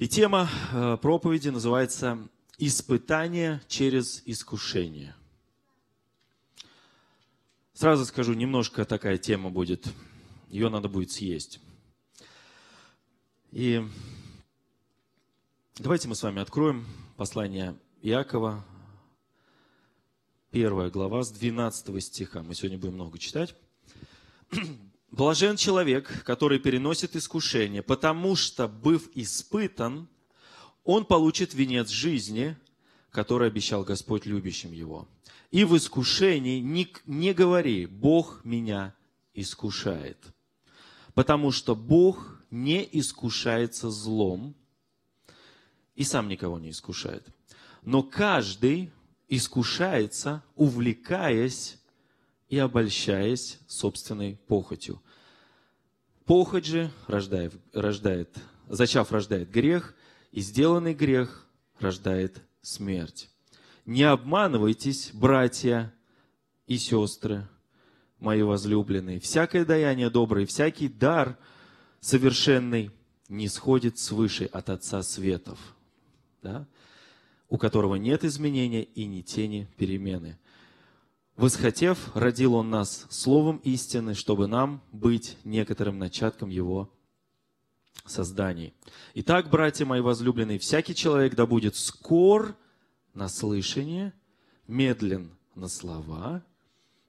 И тема э, проповеди называется «Испытание через искушение». Сразу скажу, немножко такая тема будет. Ее надо будет съесть. И давайте мы с вами откроем послание Иакова, первая глава с 12 стиха. Мы сегодня будем много читать. Блажен человек, который переносит искушение, потому что, быв испытан, он получит венец жизни, который обещал Господь любящим его. И в искушении не, не говори, Бог меня искушает. Потому что Бог не искушается злом и сам никого не искушает. Но каждый искушается, увлекаясь и обольщаясь собственной похотью. Похоть же рождает, рождает, зачав рождает грех, и сделанный грех рождает смерть. Не обманывайтесь, братья и сестры, мои возлюбленные. Всякое даяние доброе, всякий дар совершенный не сходит свыше от Отца Светов, да? у которого нет изменения и ни тени перемены – Восхотев, родил Он нас словом истины, чтобы нам быть некоторым начатком Его созданий. Итак, братья мои возлюбленные, всякий человек да будет скор на слышание, медлен на слова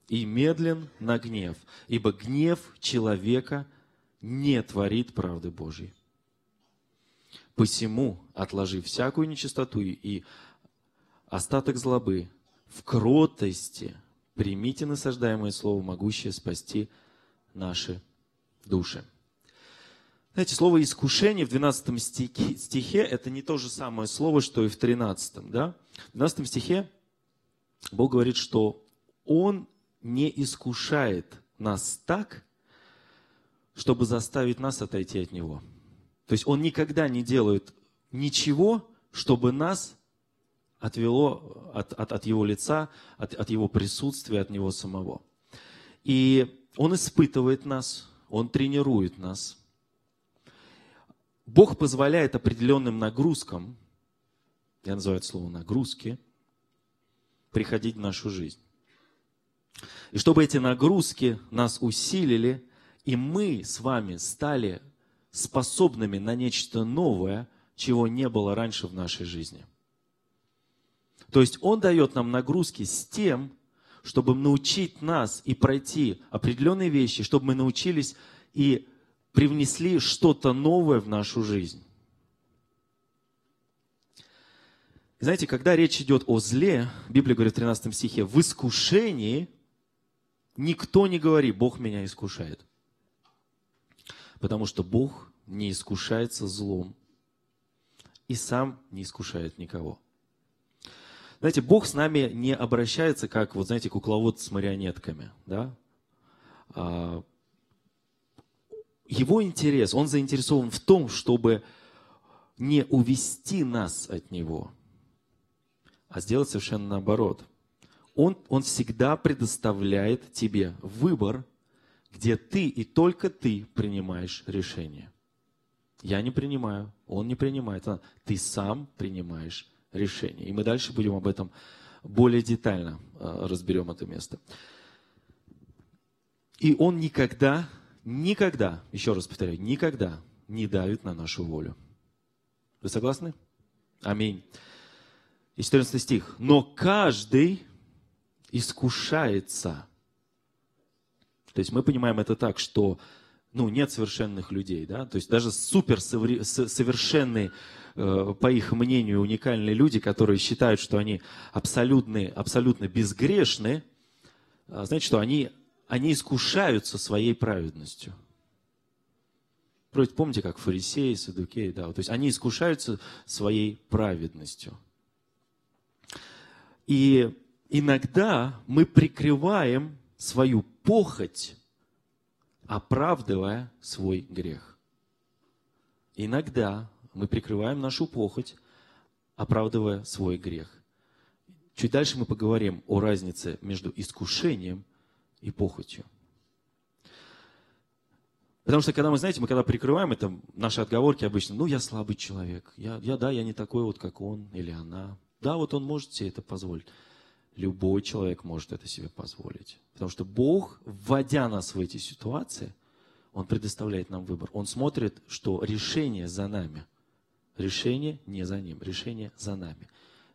и медлен на гнев, ибо гнев человека не творит правды Божьей. Посему, отложи всякую нечистоту и остаток злобы, в кротости – примите насаждаемое слово, могущее спасти наши души. Знаете, слово «искушение» в 12 стихе, стихе – это не то же самое слово, что и в 13. Да? В 12 стихе Бог говорит, что Он не искушает нас так, чтобы заставить нас отойти от Него. То есть Он никогда не делает ничего, чтобы нас отвело от, от, от его лица, от, от его присутствия, от него самого. И он испытывает нас, он тренирует нас. Бог позволяет определенным нагрузкам, я называю это слово нагрузки, приходить в нашу жизнь. И чтобы эти нагрузки нас усилили, и мы с вами стали способными на нечто новое, чего не было раньше в нашей жизни. То есть Он дает нам нагрузки с тем, чтобы научить нас и пройти определенные вещи, чтобы мы научились и привнесли что-то новое в нашу жизнь. Знаете, когда речь идет о зле, Библия говорит в 13 стихе, в искушении никто не говорит, Бог меня искушает. Потому что Бог не искушается злом и сам не искушает никого. Знаете, Бог с нами не обращается, как, вот знаете, кукловод с марионетками. Да? А, его интерес, он заинтересован в том, чтобы не увести нас от Него, а сделать совершенно наоборот. Он, он всегда предоставляет тебе выбор, где ты и только ты принимаешь решение. Я не принимаю, он не принимает, ты сам принимаешь решение. И мы дальше будем об этом более детально э, разберем это место. И он никогда, никогда, еще раз повторяю, никогда не давит на нашу волю. Вы согласны? Аминь. И 14 стих. Но каждый искушается. То есть мы понимаем это так, что ну, нет совершенных людей, да, то есть даже супер совершенные Э, по их мнению, уникальные люди, которые считают, что они абсолютно, абсолютно безгрешны, а, знаете, что они, они искушаются своей праведностью. Помните, как фарисеи, садукеи, да, то есть они искушаются своей праведностью. И иногда мы прикрываем свою похоть, оправдывая свой грех. Иногда мы прикрываем нашу похоть, оправдывая свой грех. Чуть дальше мы поговорим о разнице между искушением и похотью. Потому что, когда мы, знаете, мы когда прикрываем это, наши отговорки обычно, ну, я слабый человек, я, я, да, я не такой вот, как он или она. Да, вот он может себе это позволить. Любой человек может это себе позволить. Потому что Бог, вводя нас в эти ситуации, Он предоставляет нам выбор. Он смотрит, что решение за нами. Решение не за Ним, решение за нами.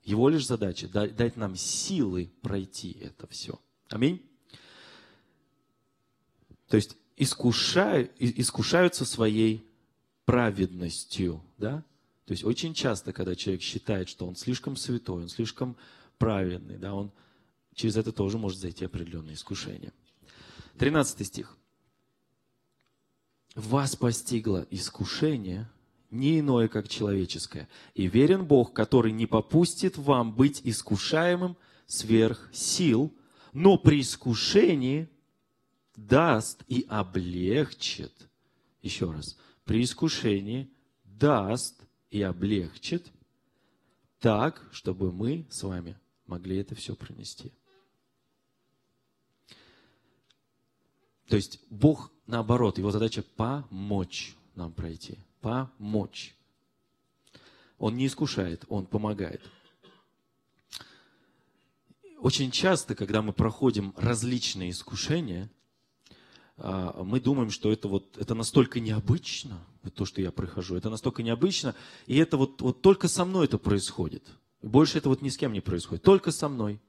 Его лишь задача дать нам силы пройти это все. Аминь. То есть искушают, искушаются своей праведностью. Да? То есть очень часто, когда человек считает, что он слишком святой, он слишком праведный, да, он через это тоже может зайти определенное искушение. 13 стих. «Вас постигло искушение, не иное, как человеческое, и верен Бог, который не попустит вам быть искушаемым сверх сил, но при искушении даст и облегчит». Еще раз. При искушении даст и облегчит так, чтобы мы с вами могли это все пронести. То есть Бог, наоборот, его задача помочь нам пройти. Помочь. Он не искушает, он помогает. Очень часто, когда мы проходим различные искушения, а, мы думаем, что это, вот, это настолько необычно, вот то, что я прохожу, это настолько необычно, и это вот, вот только со мной это происходит – больше это вот ни с кем не происходит, только со мной.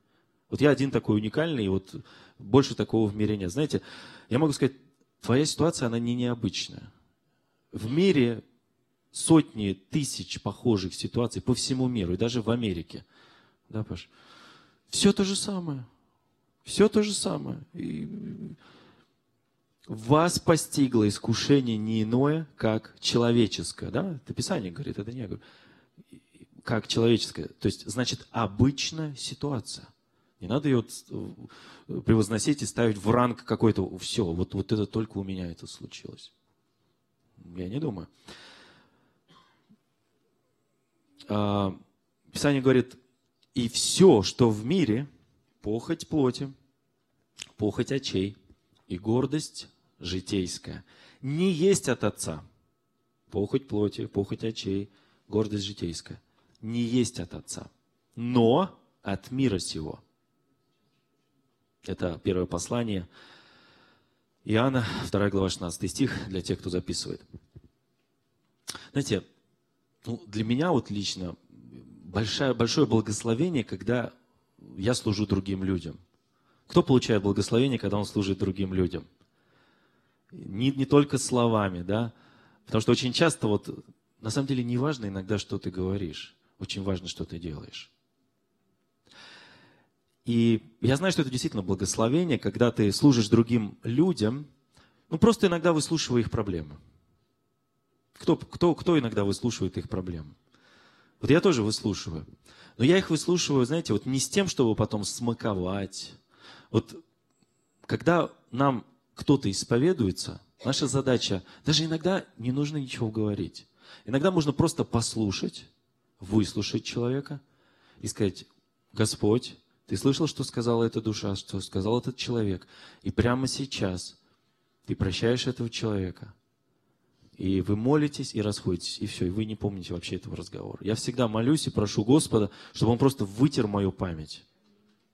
Вот я один такой уникальный, и вот больше такого в мире нет. Знаете, я могу сказать, твоя ситуация, она не необычная. В мире сотни тысяч похожих ситуаций по всему миру, и даже в Америке. Да, Паш? Все то же самое. Все то же самое. И вас постигло искушение не иное, как человеческое. Да? Это Писание говорит, это не я говорю как человеческая. То есть, значит, обычная ситуация. Не надо ее э, превозносить и ставить в ранг какой-то. Все, вот, вот это только у меня это случилось. Я не думаю. А, Писание говорит, и все, что в мире, похоть плоти, похоть очей и гордость житейская, не есть от Отца. Похоть плоти, похоть очей, гордость житейская не есть от Отца, но от мира сего. Это первое послание Иоанна, 2 глава, 16 стих, для тех, кто записывает. Знаете, ну, для меня вот лично большое, большое благословение, когда я служу другим людям. Кто получает благословение, когда он служит другим людям? Не, не только словами, да? Потому что очень часто вот, на самом деле, не важно иногда, что ты говоришь. Очень важно, что ты делаешь. И я знаю, что это действительно благословение, когда ты служишь другим людям, ну просто иногда выслушивая их проблемы. Кто, кто, кто иногда выслушивает их проблемы? Вот я тоже выслушиваю. Но я их выслушиваю, знаете, вот не с тем, чтобы потом смаковать. Вот когда нам кто-то исповедуется, наша задача, даже иногда не нужно ничего говорить. Иногда можно просто послушать, выслушать человека и сказать, Господь, ты слышал, что сказала эта душа, что сказал этот человек, и прямо сейчас ты прощаешь этого человека, и вы молитесь и расходитесь, и все, и вы не помните вообще этого разговора. Я всегда молюсь и прошу Господа, чтобы Он просто вытер мою память.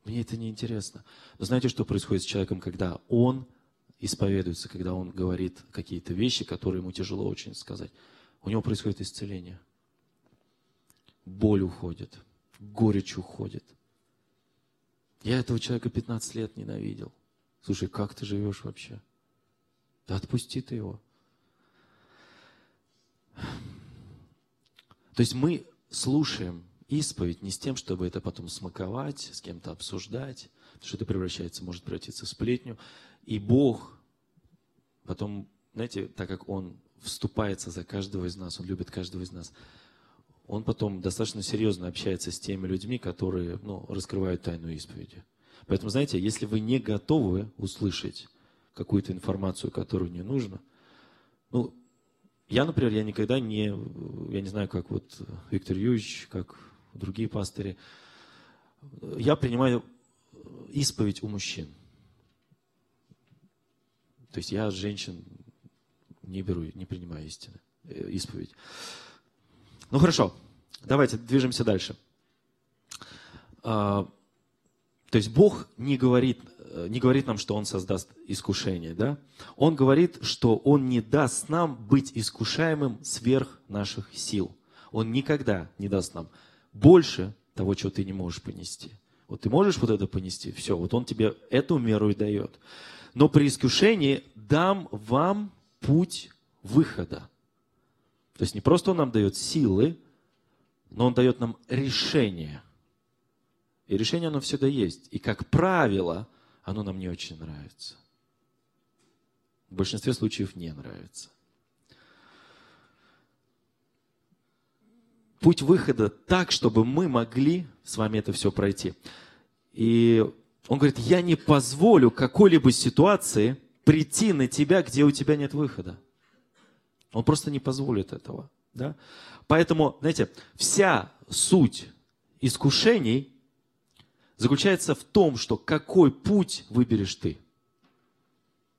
Мне это не интересно. Но знаете, что происходит с человеком, когда он исповедуется, когда он говорит какие-то вещи, которые ему тяжело очень сказать? У него происходит исцеление – боль уходит, горечь уходит. Я этого человека 15 лет ненавидел. Слушай, как ты живешь вообще? Да отпусти ты его. То есть мы слушаем исповедь не с тем, чтобы это потом смаковать, с кем-то обсуждать, потому что это превращается, может превратиться в сплетню. И Бог потом, знаете, так как Он вступается за каждого из нас, Он любит каждого из нас, он потом достаточно серьезно общается с теми людьми, которые ну, раскрывают тайну исповеди. Поэтому, знаете, если вы не готовы услышать какую-то информацию, которую не нужно, ну, я, например, я никогда не, я не знаю, как вот Виктор Юрьевич, как другие пастыри, я принимаю исповедь у мужчин. То есть я женщин не беру, не принимаю истины, э, исповедь. Ну хорошо, давайте движемся дальше. А, то есть Бог не говорит, э, не говорит нам, что Он создаст искушение. Да? Он говорит, что Он не даст нам быть искушаемым сверх наших сил. Он никогда не даст нам больше того, чего ты не можешь понести. Вот ты можешь вот это понести, все, вот Он тебе эту меру и дает. Но при искушении дам вам путь выхода. То есть не просто Он нам дает силы, но Он дает нам решение – и решение оно всегда есть. И как правило, оно нам не очень нравится. В большинстве случаев не нравится. Путь выхода так, чтобы мы могли с вами это все пройти. И он говорит, я не позволю какой-либо ситуации прийти на тебя, где у тебя нет выхода. Он просто не позволит этого. Да? Поэтому, знаете, вся суть искушений заключается в том, что какой путь выберешь ты.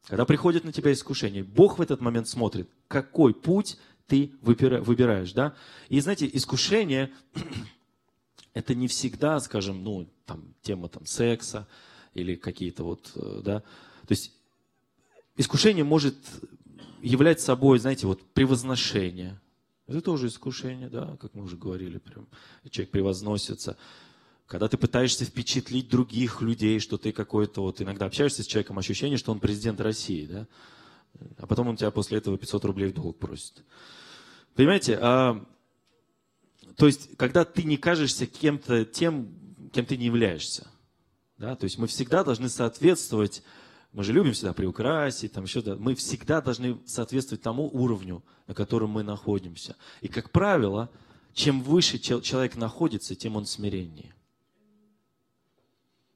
Когда приходит на тебя искушение, Бог в этот момент смотрит, какой путь ты выбираешь, да? И знаете, искушение это не всегда, скажем, ну, там, тема там секса или какие-то вот, э, да. То есть искушение может являть собой, знаете, вот превозношение. Это тоже искушение, да, как мы уже говорили, прям человек превозносится когда ты пытаешься впечатлить других людей, что ты какой-то вот иногда общаешься с человеком, ощущение, что он президент России, да? А потом он тебя после этого 500 рублей в долг просит. Понимаете? А, то есть, когда ты не кажешься кем-то тем, кем ты не являешься. Да? То есть мы всегда должны соответствовать, мы же любим всегда приукрасить, там да, мы всегда должны соответствовать тому уровню, на котором мы находимся. И, как правило, чем выше человек находится, тем он смиреннее.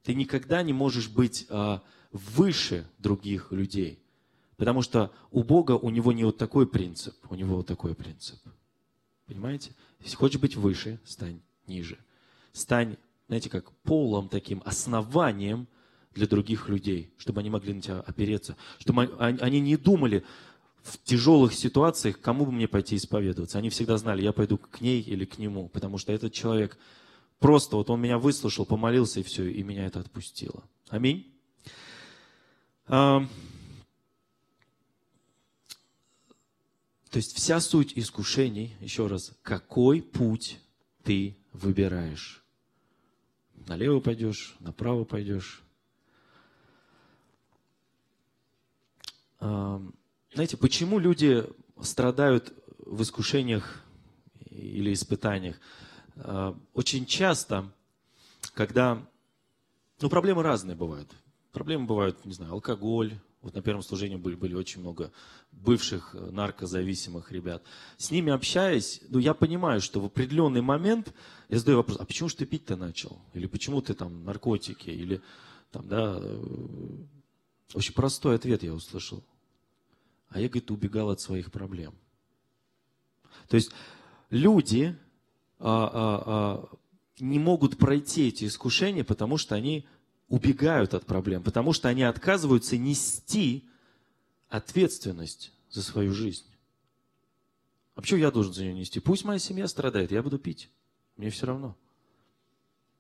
Ты никогда не можешь быть а, выше других людей. Потому что у Бога, у него не вот такой принцип, у него вот такой принцип. Понимаете? Если хочешь быть выше, стань ниже. Стань, знаете, как полом таким, основанием для других людей, чтобы они могли на тебя опереться, чтобы они не думали в тяжелых ситуациях, кому бы мне пойти исповедоваться. Они всегда знали, я пойду к ней или к нему, потому что этот человек Просто вот он меня выслушал, помолился и все, и меня это отпустило. Аминь. То есть вся суть искушений, еще раз, какой путь ты выбираешь? Налево пойдешь, направо пойдешь. Знаете, почему люди страдают в искушениях или испытаниях? Э, очень часто, когда, ну, проблемы разные бывают. Проблемы бывают, не знаю, алкоголь. Вот на первом служении были, были очень много бывших э, наркозависимых ребят. С ними общаясь, ну, я понимаю, что в определенный момент я задаю вопрос, а почему же ты пить-то начал? Или почему ты там наркотики? Или там, да, э, очень простой ответ я услышал. А я, говорит, убегал от своих проблем. То есть люди, а, а, а, не могут пройти эти искушения, потому что они убегают от проблем, потому что они отказываются нести ответственность за свою жизнь. А почему я должен за нее нести? Пусть моя семья страдает, я буду пить. Мне все равно.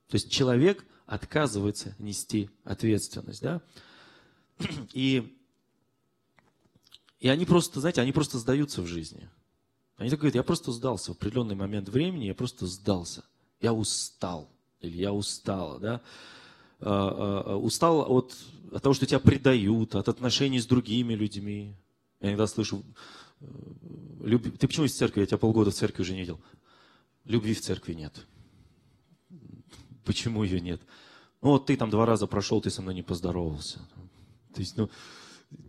То есть человек отказывается нести ответственность. Да? И, и они просто, знаете, они просто сдаются в жизни. Они так говорят, я просто сдался в определенный момент времени, я просто сдался. Я устал. Или я устала, да. А, а, а, устал от, от того, что тебя предают, от отношений с другими людьми. Я иногда слышу, э, люб... ты почему из церкви? Я тебя полгода в церкви уже не видел. Любви в церкви нет. Почему ее нет? Ну вот ты там два раза прошел, ты со мной не поздоровался. То есть, ну,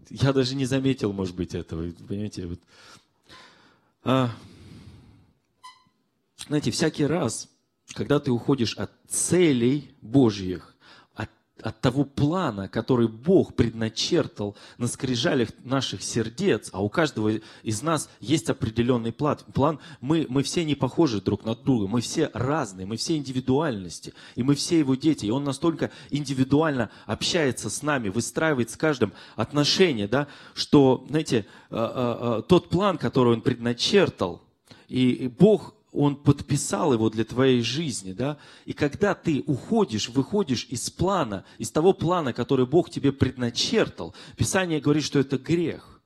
я даже не заметил, может быть, этого. Понимаете, вот а, знаете, всякий раз, когда ты уходишь от целей Божьих, от, того плана, который Бог предначертал на скрижалях наших сердец, а у каждого из нас есть определенный план. план мы, мы все не похожи друг на друга, мы все разные, мы все индивидуальности, и мы все его дети. И он настолько индивидуально общается с нами, выстраивает с каждым отношения, да, что, знаете, э, э, э, тот план, который он предначертал, и Бог он подписал его для твоей жизни, да? И когда ты уходишь, выходишь из плана, из того плана, который Бог тебе предначертал, Писание говорит, что это грех.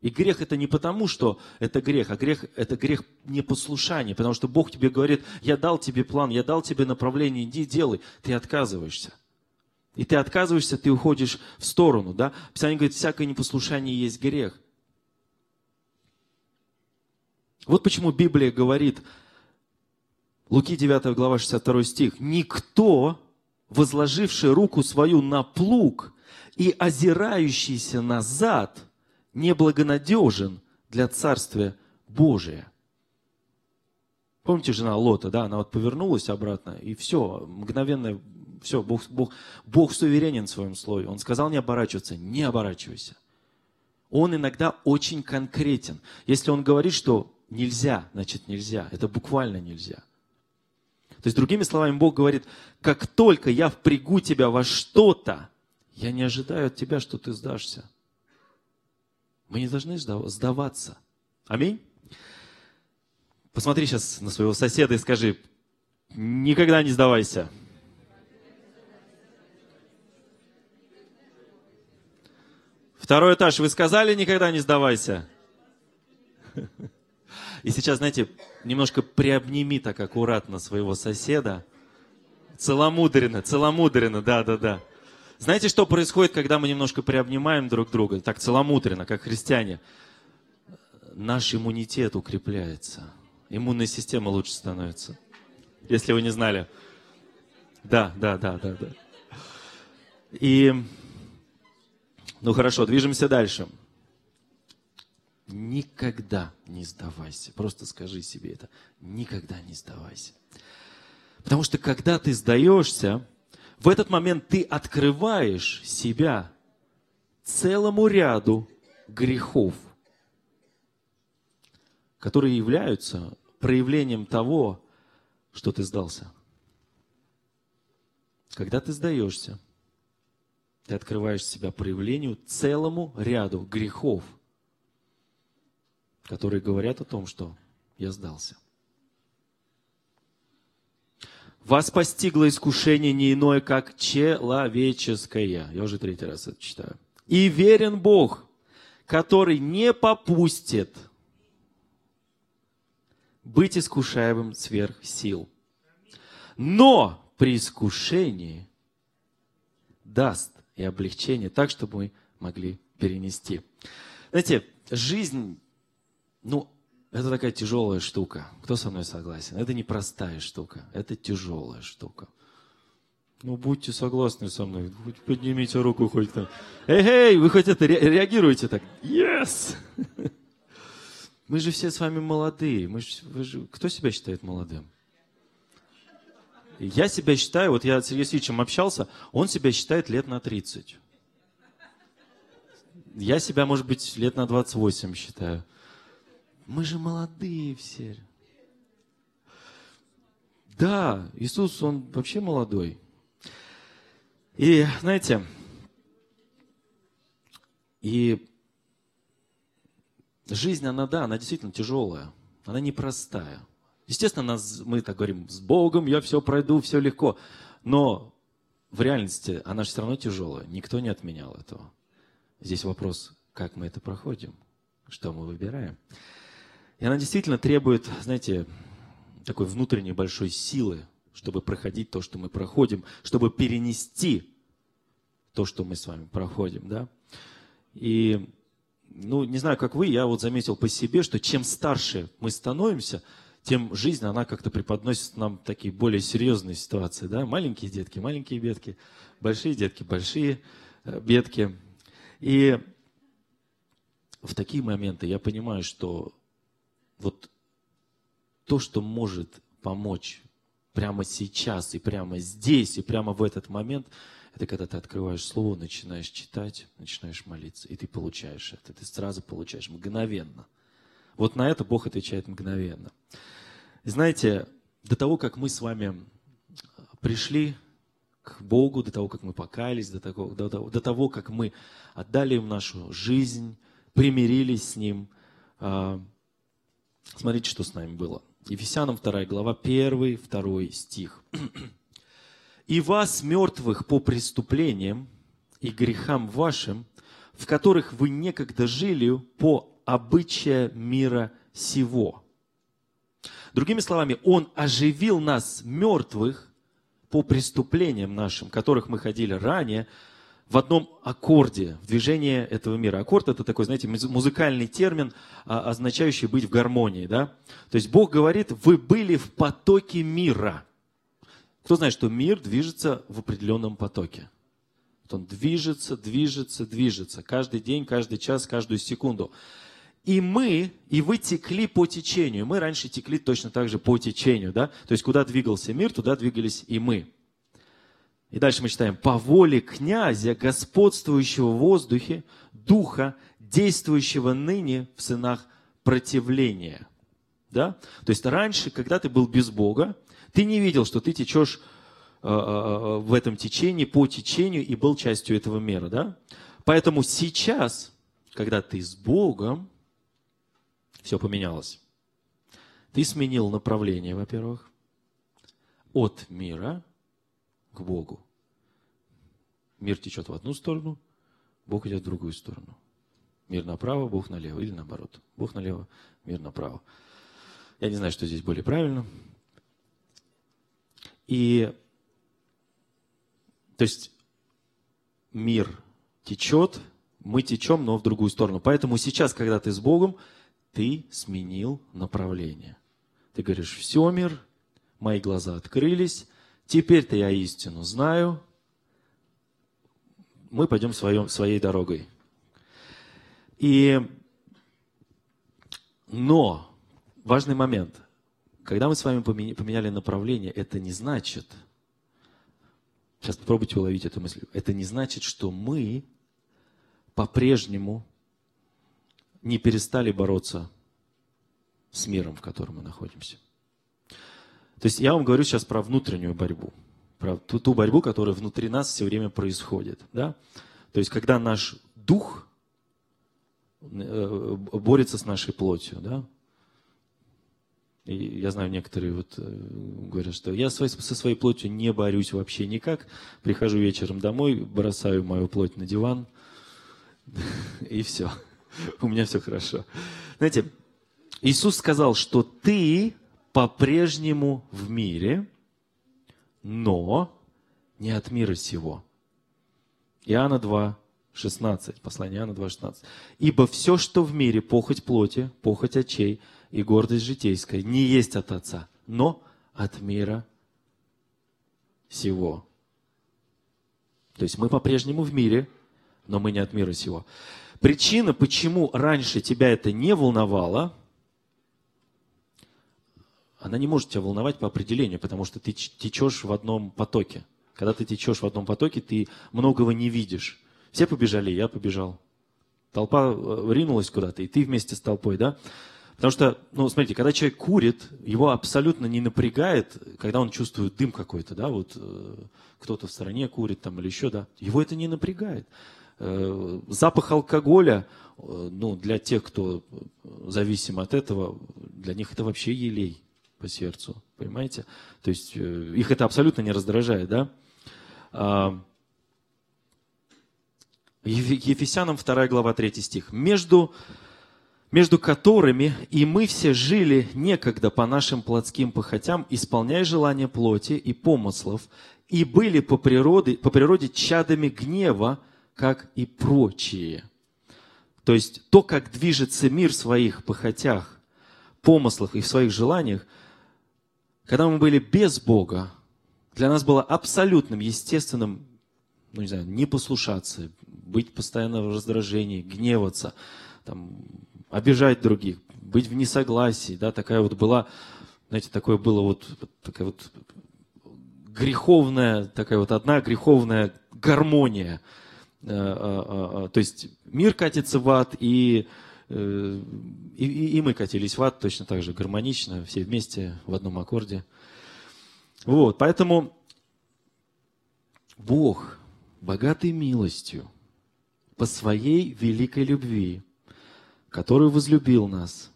И грех это не потому, что это грех, а грех это грех непослушания, потому что Бог тебе говорит, я дал тебе план, я дал тебе направление, иди делай, ты отказываешься. И ты отказываешься, ты уходишь в сторону, да? Писание говорит, всякое непослушание есть грех. Вот почему Библия говорит, Луки 9 глава 62 стих, «Никто, возложивший руку свою на плуг и озирающийся назад, неблагонадежен для Царствия Божия». Помните, жена Лота, да, она вот повернулась обратно, и все, мгновенно, все, Бог, Бог, Бог суверенен в своем слове. Он сказал не оборачиваться, не оборачивайся. Он иногда очень конкретен. Если он говорит, что нельзя, значит нельзя. Это буквально нельзя. То есть, другими словами, Бог говорит, как только я впрягу тебя во что-то, я не ожидаю от тебя, что ты сдашься. Мы не должны сдаваться. Аминь. Посмотри сейчас на своего соседа и скажи, никогда не сдавайся. Второй этаж, вы сказали, никогда не сдавайся? И сейчас, знаете, немножко приобними так аккуратно своего соседа. Целомудренно, целомудренно, да-да-да. Знаете, что происходит, когда мы немножко приобнимаем друг друга? Так целомудренно, как христиане. Наш иммунитет укрепляется. Иммунная система лучше становится. Если вы не знали. Да, да, да, да, да. И, ну хорошо, движемся дальше. Никогда не сдавайся. Просто скажи себе это. Никогда не сдавайся. Потому что когда ты сдаешься, в этот момент ты открываешь себя целому ряду грехов, которые являются проявлением того, что ты сдался. Когда ты сдаешься, ты открываешь себя проявлению целому ряду грехов – которые говорят о том, что я сдался. Вас постигло искушение не иное, как человеческое. Я уже третий раз это читаю. И верен Бог, который не попустит быть искушаемым сверх сил. Но при искушении даст и облегчение так, чтобы мы могли перенести. Знаете, жизнь ну, это такая тяжелая штука. Кто со мной согласен? Это не простая штука, это тяжелая штука. Ну, будьте согласны со мной. Поднимите руку хоть там. Эй, эй, вы хоть это реагируете так? Yes! Мы же все с вами молодые. Мы же, вы же, кто себя считает молодым? Я себя считаю, вот я с Сергеем Сергеевичем общался, он себя считает лет на 30. Я себя, может быть, лет на 28 считаю. Мы же молодые все. Да, Иисус, Он вообще молодой. И, знаете, и жизнь, она, да, она действительно тяжелая. Она непростая. Естественно, нас, мы так говорим, с Богом я все пройду, все легко. Но в реальности она же все равно тяжелая. Никто не отменял этого. Здесь вопрос, как мы это проходим, что мы выбираем. И она действительно требует, знаете, такой внутренней большой силы, чтобы проходить то, что мы проходим, чтобы перенести то, что мы с вами проходим, да. И, ну, не знаю, как вы, я вот заметил по себе, что чем старше мы становимся, тем жизнь, она как-то преподносит нам такие более серьезные ситуации, да. Маленькие детки, маленькие бедки, большие детки, большие э, бедки. И в такие моменты я понимаю, что вот то, что может помочь прямо сейчас и прямо здесь и прямо в этот момент, Это когда ты открываешь слово, начинаешь читать, начинаешь молиться, и ты получаешь это. Ты сразу получаешь мгновенно. Вот на это Бог отвечает мгновенно. Знаете, до того, как мы с вами пришли к Богу, до того, как мы покаялись, до того, до того, до того как мы отдали им нашу жизнь, примирились с Ним, а, смотрите, что с нами было. Ефесянам 2 глава, 1, 2 стих. «И вас, мертвых по преступлениям и грехам вашим, в которых вы некогда жили по обычая мира сего». Другими словами, Он оживил нас, мертвых, по преступлениям нашим, которых мы ходили ранее, в одном аккорде, в движении этого мира. Аккорд это такой, знаете, музыкальный термин, а, означающий быть в гармонии. Да? То есть Бог говорит, вы были в потоке мира. Кто знает, что мир движется в определенном потоке? Он движется, движется, движется. Каждый день, каждый час, каждую секунду. И мы, и вы текли по течению. Мы раньше текли точно так же по течению, да? То есть, куда двигался мир, туда двигались и мы. И дальше мы читаем. По воле князя, господствующего в воздухе, духа, действующего ныне в сынах противления. Да? То есть, раньше, когда ты был без Бога, ты не видел, что ты течешь э, э, э, в этом течении, по течению, и был частью этого мира. Да? Поэтому сейчас, когда ты с Богом, все поменялось. Ты сменил направление, во-первых, от мира к Богу. Мир течет в одну сторону, Бог идет в другую сторону. Мир направо, Бог налево. Или наоборот. Бог налево, мир направо. Я не знаю, что здесь более правильно. И, то есть, мир течет, мы течем, но в другую сторону. Поэтому сейчас, когда ты с Богом, ты сменил направление. Ты говоришь, все, мир, мои глаза открылись, теперь-то я истину знаю, мы пойдем своем, своей дорогой. И, но, важный момент, когда мы с вами поменяли направление, это не значит, сейчас попробуйте уловить эту мысль, это не значит, что мы по-прежнему не перестали бороться с миром, в котором мы находимся. То есть я вам говорю сейчас про внутреннюю борьбу, про ту, ту борьбу, которая внутри нас все время происходит. Да? То есть когда наш дух э, борется с нашей плотью, да, и я знаю, некоторые вот э, говорят, что я со своей плотью не борюсь вообще никак. Прихожу вечером домой, бросаю мою плоть на диван, и все. У меня все хорошо. Знаете, Иисус сказал, что ты по-прежнему в мире, но не от мира сего. Иоанна 2, 16, послание Иоанна 2, 16. «Ибо все, что в мире, похоть плоти, похоть очей и гордость житейская, не есть от Отца, но от мира сего». То есть мы по-прежнему в мире, но мы не от мира сего. Причина, почему раньше тебя это не волновало, она не может тебя волновать по определению, потому что ты течешь в одном потоке. Когда ты течешь в одном потоке, ты многого не видишь. Все побежали, я побежал. Толпа э, ринулась куда-то, и ты вместе с толпой, да? Потому что, ну, смотрите, когда человек курит, его абсолютно не напрягает, когда он чувствует дым какой-то, да, вот э, кто-то в стороне курит там или еще, да, его это не напрягает. Э, запах алкоголя, э, ну, для тех, кто зависим от этого, для них это вообще елей по сердцу, понимаете? То есть э, их это абсолютно не раздражает, да? А, Ефесянам 2 глава 3 стих. «Между, между которыми и мы все жили некогда по нашим плотским похотям, исполняя желания плоти и помыслов, и были по природе, по природе чадами гнева, как и прочие. То есть то, как движется мир в своих похотях, помыслах и в своих желаниях, когда мы были без Бога, для нас было абсолютным, естественным, ну не знаю, не послушаться, быть постоянно в раздражении, гневаться, там, обижать других, быть в несогласии, да, такая вот была, знаете, такое было вот, такая вот греховная, такая вот одна греховная гармония. Э, э, то есть мир катится в ад, и, и, и мы катились в ад точно так же гармонично, все вместе в одном аккорде. Вот, поэтому Бог, богатый милостью, по своей великой любви, который возлюбил нас,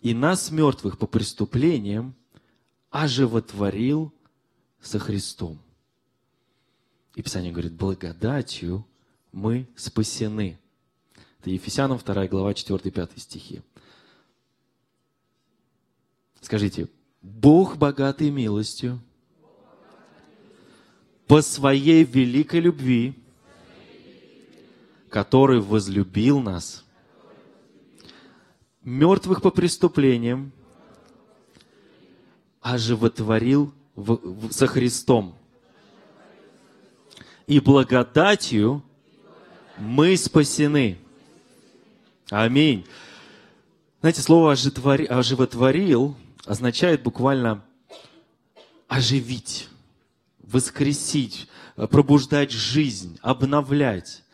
и нас, мертвых по преступлениям, оживотворил со Христом. И Писание говорит, благодатью мы спасены. Это Ефесянам 2 глава 4-5 стихи. Скажите, Бог богатый милостью, по своей великой любви, который возлюбил нас, мертвых по преступлениям, оживотворил в, в, со Христом. И благодатью мы спасены. Аминь. Знаете, слово оживотворил означает буквально оживить, воскресить, пробуждать жизнь, обновлять.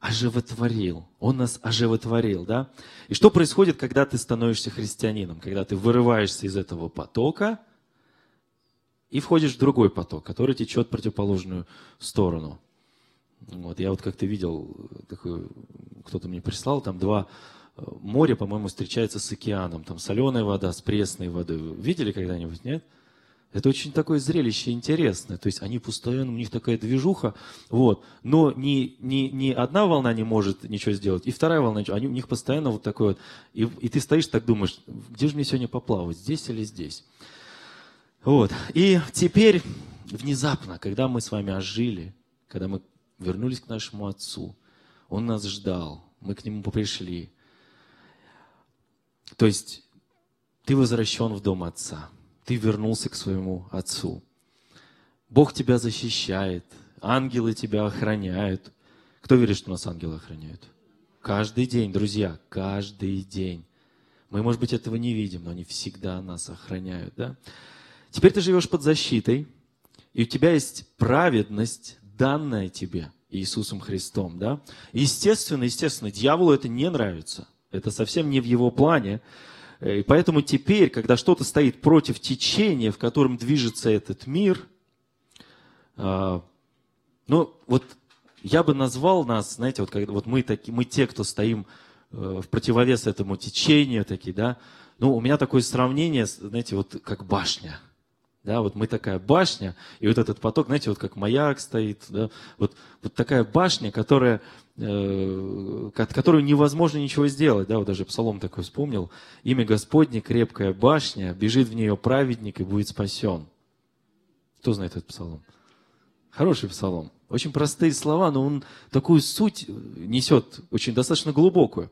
Оживотворил. Он нас оживотворил, да? И что происходит, когда ты становишься христианином? Когда ты вырываешься из этого потока и входишь в другой поток, который течет в противоположную сторону. Вот, я вот как-то видел, кто-то мне прислал, там два э, моря, по-моему, встречаются с океаном. Там соленая вода с пресной водой. Видели когда-нибудь, нет? Это очень такое зрелище интересное. То есть они постоянно, у них такая движуха. Вот. Но ни, ни, ни одна волна не может ничего сделать, и вторая волна ничего. Они, у них постоянно вот такое вот. И, и ты стоишь так думаешь, где же мне сегодня поплавать, здесь или здесь? Вот. И теперь внезапно, когда мы с вами ожили, когда мы вернулись к нашему Отцу, Он нас ждал, мы к Нему пришли. То есть ты возвращен в дом Отца, ты вернулся к своему Отцу. Бог тебя защищает, ангелы тебя охраняют. Кто верит, что нас ангелы охраняют? Каждый день, друзья, каждый день. Мы, может быть, этого не видим, но они всегда нас охраняют. Да? Теперь ты живешь под защитой, и у тебя есть праведность, данная тебе Иисусом Христом. Да? Естественно, естественно, дьяволу это не нравится. Это совсем не в его плане. И поэтому теперь, когда что-то стоит против течения, в котором движется этот мир, а, ну, вот я бы назвал нас, знаете, вот, когда, вот мы, таки, мы те, кто стоим э, в противовес этому течению, такие, да, ну, у меня такое сравнение, знаете, вот как башня – да, вот мы такая башня, и вот этот поток, знаете, вот как маяк стоит, да, вот, вот такая башня, которая, э, которую невозможно ничего сделать, да, вот даже Псалом такой вспомнил, имя Господне, крепкая башня, бежит в нее праведник и будет спасен. Кто знает этот Псалом? Хороший Псалом. Очень простые слова, но он такую суть несет, очень достаточно глубокую.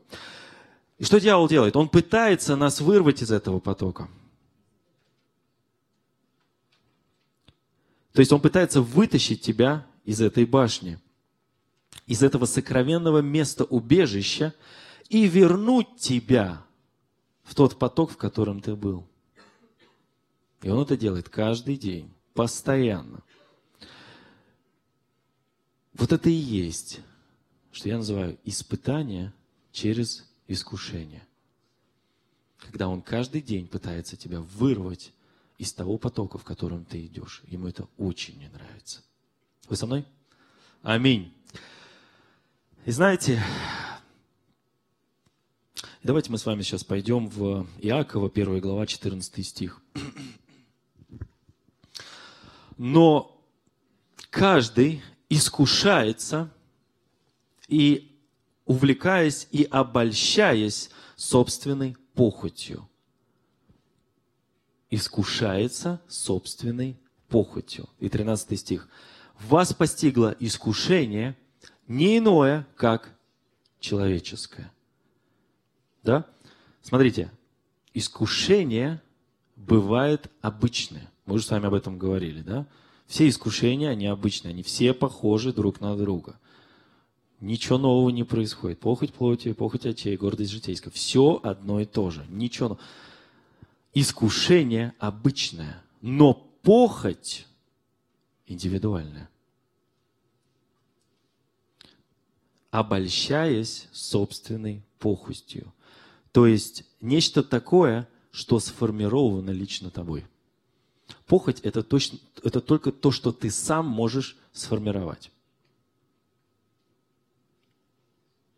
И что дьявол делает? Он пытается нас вырвать из этого потока. То есть он пытается вытащить тебя из этой башни, из этого сокровенного места убежища и вернуть тебя в тот поток, в котором ты был. И он это делает каждый день, постоянно. Вот это и есть, что я называю испытание через искушение. Когда он каждый день пытается тебя вырвать из того потока, в котором ты идешь. Ему это очень не нравится. Вы со мной? Аминь. И знаете, давайте мы с вами сейчас пойдем в Иакова, 1 глава, 14 стих. Но каждый искушается и увлекаясь и обольщаясь собственной похотью искушается собственной похотью. И 13 стих. Вас постигло искушение не иное, как человеческое. Да? Смотрите, искушение бывает обычное. Мы уже с вами об этом говорили, да? Все искушения, они обычные, они все похожи друг на друга. Ничего нового не происходит. Похоть плоти, похоть очей, гордость житейская. Все одно и то же. Ничего нового искушение обычное, но похоть индивидуальная. обольщаясь собственной похотью. То есть нечто такое, что сформировано лично тобой. Похоть это, точно, это только то, что ты сам можешь сформировать.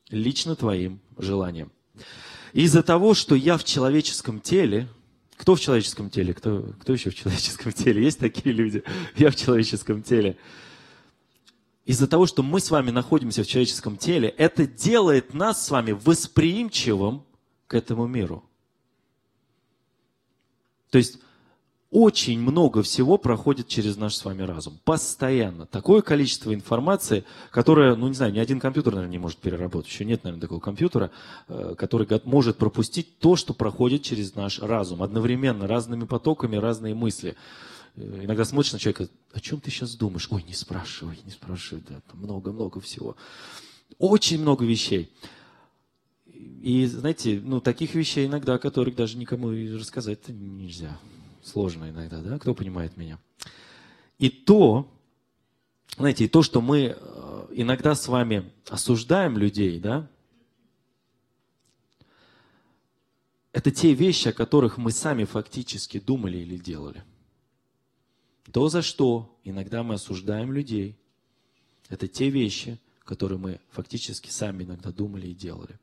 Лично твоим желанием. Из-за того, что я в человеческом теле, кто в человеческом теле? Кто, кто еще в человеческом теле? Есть такие люди? Я в человеческом теле. Из-за того, что мы с вами находимся в человеческом теле, это делает нас с вами восприимчивым к этому миру. То есть очень много всего проходит через наш с вами разум. Постоянно. Такое количество информации, которое, ну не знаю, ни один компьютер, наверное, не может переработать. Еще нет, наверное, такого компьютера, э, который может пропустить то, что проходит через наш разум. Одновременно, разными потоками, разные мысли. Э, иногда смотришь на человека, о чем ты сейчас думаешь? Ой, не спрашивай, не спрашивай, да, много-много всего. Очень много вещей. И, знаете, ну, таких вещей иногда, которых даже никому рассказать нельзя сложно иногда, да? Кто понимает меня? И то, знаете, и то, что мы э, иногда с вами осуждаем людей, да, это те вещи, о которых мы сами фактически думали или делали. То, за что иногда мы осуждаем людей, это те вещи, которые мы фактически сами иногда думали и делали.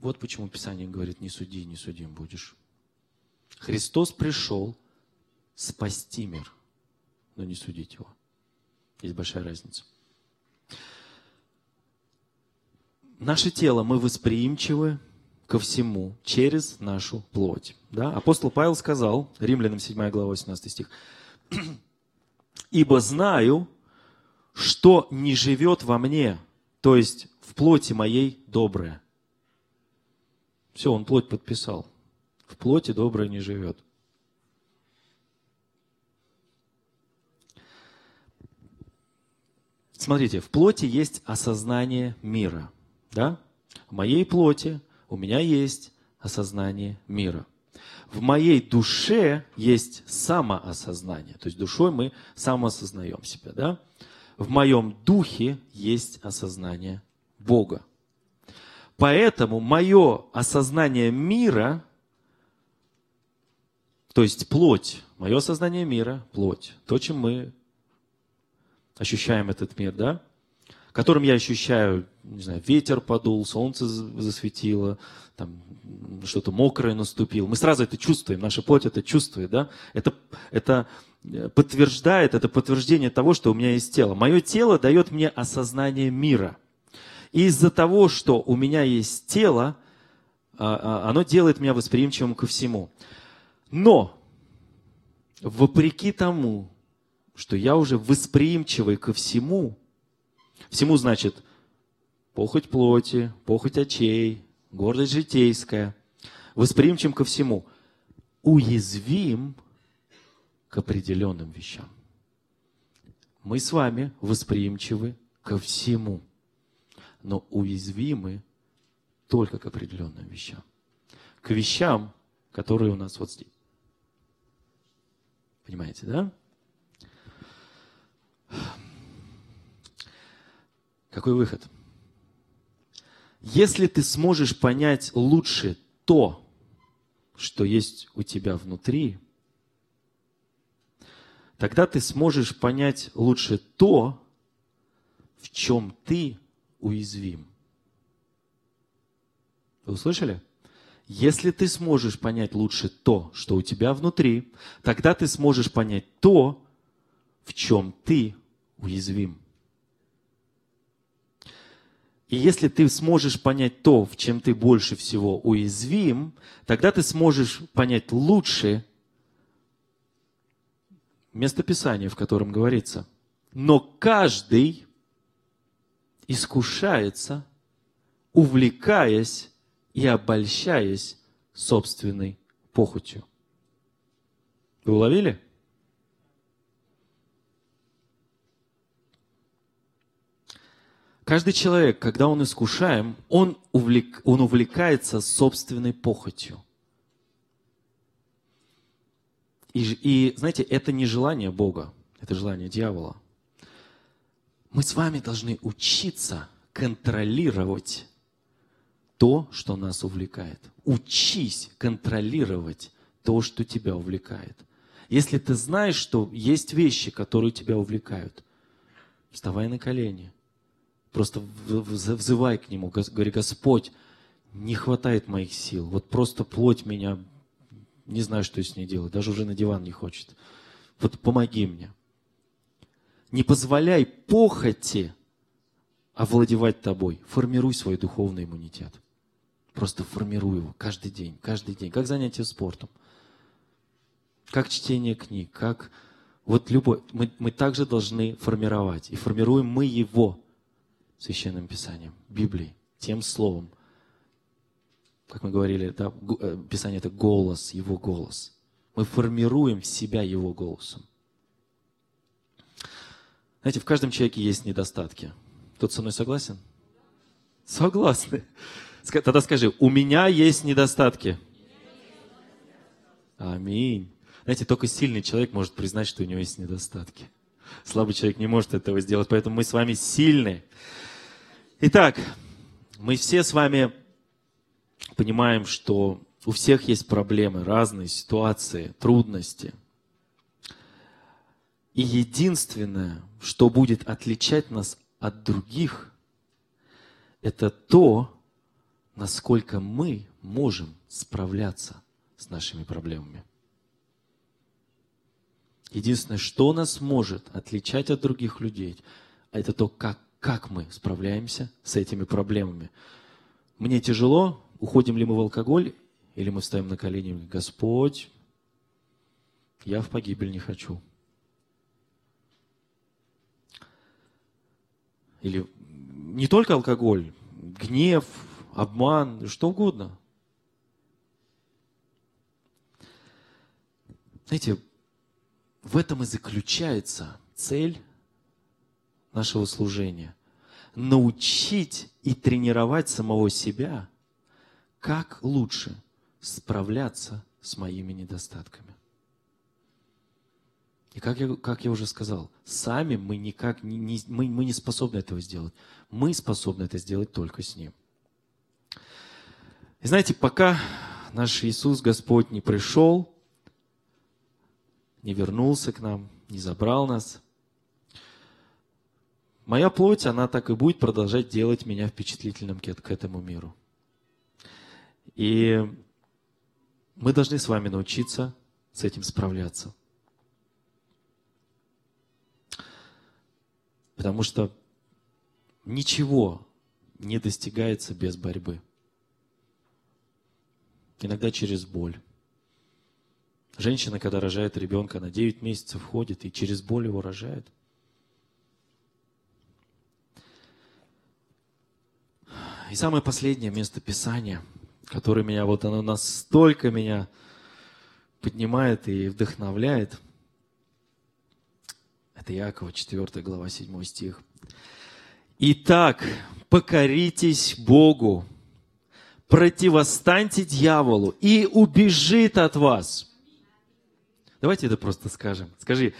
Вот почему Писание говорит, не суди, не судим будешь. Христос пришел спасти мир, но не судить его. Есть большая разница. Наше тело, мы восприимчивы ко всему через нашу плоть. Да? Апостол Павел сказал, Римлянам 7 глава 18 стих, «Ибо знаю, что не живет во мне, то есть в плоти моей доброе, все, он плоть подписал. В плоти доброе не живет. Смотрите, в плоти есть осознание мира. Да? В моей плоти у меня есть осознание мира. В моей душе есть самоосознание. То есть душой мы самоосознаем себя. Да? В моем духе есть осознание Бога. Поэтому мое осознание мира, то есть плоть, мое осознание мира, плоть, то, чем мы ощущаем этот мир, да, которым я ощущаю, не знаю, ветер подул, солнце засветило, там что-то мокрое наступило. Мы сразу это чувствуем, наша плоть это чувствует, да. Это, это подтверждает, это подтверждение того, что у меня есть тело. Мое тело дает мне осознание мира – из-за того, что у меня есть тело, а, а, оно делает меня восприимчивым ко всему. Но, вопреки тому, что я уже восприимчивый ко всему, всему значит похоть плоти, похоть очей, гордость житейская, восприимчив ко всему, уязвим к определенным вещам. Мы с вами восприимчивы ко всему но уязвимы только к определенным вещам. К вещам, которые у нас вот здесь. Понимаете, да? Какой выход? Если ты сможешь понять лучше то, что есть у тебя внутри, тогда ты сможешь понять лучше то, в чем ты уязвим. Вы услышали? Если ты сможешь понять лучше то, что у тебя внутри, тогда ты сможешь понять то, в чем ты уязвим. И если ты сможешь понять то, в чем ты больше всего уязвим, тогда ты сможешь понять лучше местописание, в котором говорится. Но каждый искушается, увлекаясь и обольщаясь собственной похотью. Вы уловили? Каждый человек, когда он искушаем, он, увлек, он увлекается собственной похотью. И, и, знаете, это не желание Бога. Это желание дьявола. Мы с вами должны учиться контролировать то, что нас увлекает. Учись контролировать то, что тебя увлекает. Если ты знаешь, что есть вещи, которые тебя увлекают, вставай на колени. Просто взывай к Нему, говори, Господь, не хватает моих сил. Вот просто плоть меня, не знаю, что с ней делать, даже уже на диван не хочет. Вот помоги мне. Не позволяй похоти овладевать тобой. Формируй свой духовный иммунитет. Просто формируй его каждый день, каждый день. Как занятие спортом, как чтение книг, как вот любой. Мы, мы также должны формировать. И формируем мы его Священным Писанием, Библией, тем Словом. Как мы говорили, да, э, Писание – это голос, Его голос. Мы формируем себя Его голосом. Знаете, в каждом человеке есть недостатки. Кто-то со мной согласен? Согласны. Тогда скажи, у меня есть недостатки. Аминь. Знаете, только сильный человек может признать, что у него есть недостатки. Слабый человек не может этого сделать, поэтому мы с вами сильны. Итак, мы все с вами понимаем, что у всех есть проблемы, разные ситуации, трудности. И единственное, что будет отличать нас от других, это то, насколько мы можем справляться с нашими проблемами. Единственное, что нас может отличать от других людей, это то, как как мы справляемся с этими проблемами. Мне тяжело, уходим ли мы в алкоголь, или мы встаем на колени Господь, я в погибель не хочу. Или не только алкоголь, гнев, обман, что угодно. Знаете, в этом и заключается цель нашего служения. Научить и тренировать самого себя, как лучше справляться с моими недостатками. И как я, как я уже сказал, сами мы никак не, не, мы, мы не способны этого сделать. Мы способны это сделать только с Ним. И знаете, пока наш Иисус Господь не пришел, не вернулся к нам, не забрал нас – Моя плоть, она так и будет продолжать делать меня впечатлительным к этому миру. И мы должны с вами научиться с этим справляться. Потому что ничего не достигается без борьбы. Иногда через боль. Женщина, когда рожает ребенка, она 9 месяцев ходит и через боль его рожает – И самое последнее место Писания, которое меня, вот оно настолько меня поднимает и вдохновляет, это Якова, 4 глава, 7 стих. Итак, покоритесь Богу, противостаньте дьяволу, и убежит от вас. Давайте это просто скажем. Скажи,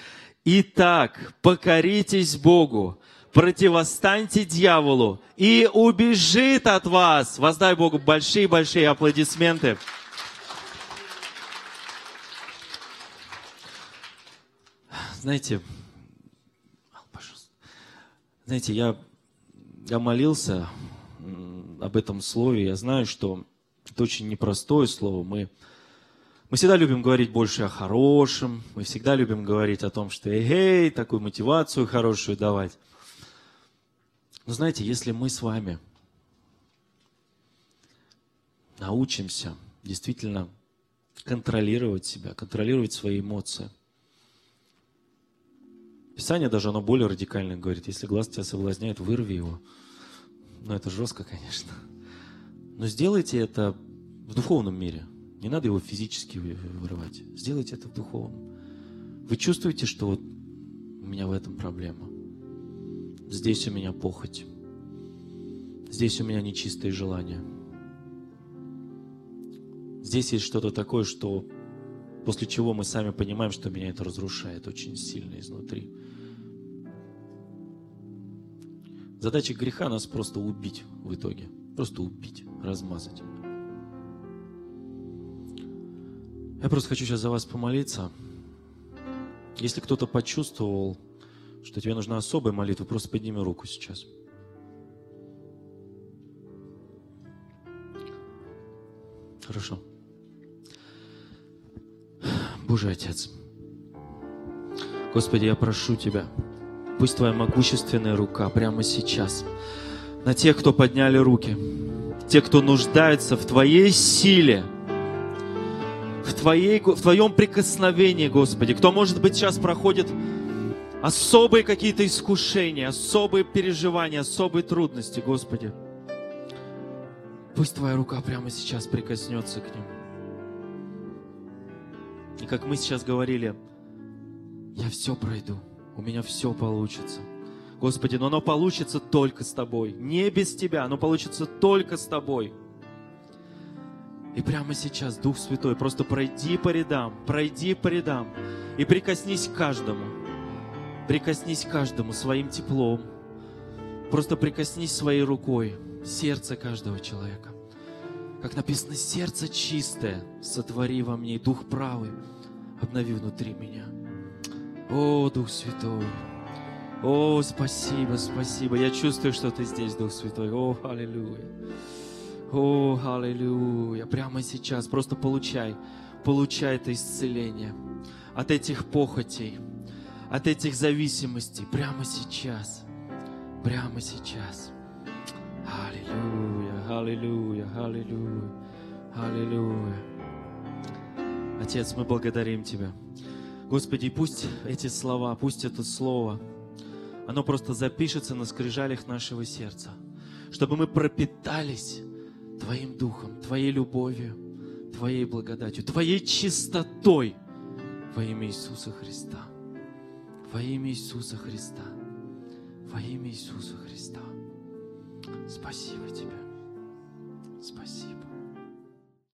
итак, покоритесь Богу, противостаньте дьяволу, и убежит от вас. Воздай Богу большие-большие аплодисменты. Знаете, знаете, я, я молился об этом слове, я знаю, что это очень непростое слово. Мы, мы всегда любим говорить больше о хорошем, мы всегда любим говорить о том, что эй, такую мотивацию хорошую давать. Но знаете, если мы с вами научимся действительно контролировать себя, контролировать свои эмоции. Писание даже оно более радикально говорит, если глаз тебя соблазняет, вырви его. Ну, это жестко, конечно. Но сделайте это в духовном мире. Не надо его физически вырывать. Сделайте это в духовном. Вы чувствуете, что вот у меня в этом проблема здесь у меня похоть, здесь у меня нечистые желания. Здесь есть что-то такое, что После чего мы сами понимаем, что меня это разрушает очень сильно изнутри. Задача греха нас просто убить в итоге. Просто убить, размазать. Я просто хочу сейчас за вас помолиться. Если кто-то почувствовал, что тебе нужна особая молитва, просто подними руку сейчас. Хорошо. Божий Отец, Господи, я прошу Тебя, пусть Твоя могущественная рука прямо сейчас на тех, кто подняли руки, те, кто нуждается в Твоей силе, в, твоей, в Твоем прикосновении, Господи, кто, может быть, сейчас проходит особые какие-то искушения, особые переживания, особые трудности, Господи. Пусть Твоя рука прямо сейчас прикоснется к ним. И как мы сейчас говорили, я все пройду, у меня все получится. Господи, но оно получится только с Тобой. Не без Тебя, оно получится только с Тобой. И прямо сейчас, Дух Святой, просто пройди по рядам, пройди по рядам и прикоснись к каждому. Прикоснись к каждому своим теплом. Просто прикоснись своей рукой сердце каждого человека. Как написано, сердце чистое, сотвори во мне, Дух правый, обнови внутри меня. О, Дух Святой, о, спасибо, спасибо. Я чувствую, что ты здесь, Дух Святой. О, аллилуйя. О, аллилуйя. Прямо сейчас просто получай, получай это исцеление от этих похотей, от этих зависимостей. Прямо сейчас. Прямо сейчас. Аллилуйя, аллилуйя, аллилуйя, аллилуйя. Отец, мы благодарим Тебя. Господи, пусть эти слова, пусть это слово, оно просто запишется на скрижалях нашего сердца, чтобы мы пропитались Твоим Духом, Твоей любовью, Твоей благодатью, Твоей чистотой во имя Иисуса Христа. Во имя Иисуса Христа. Во имя Иисуса Христа. Спасибо Тебе. Спасибо.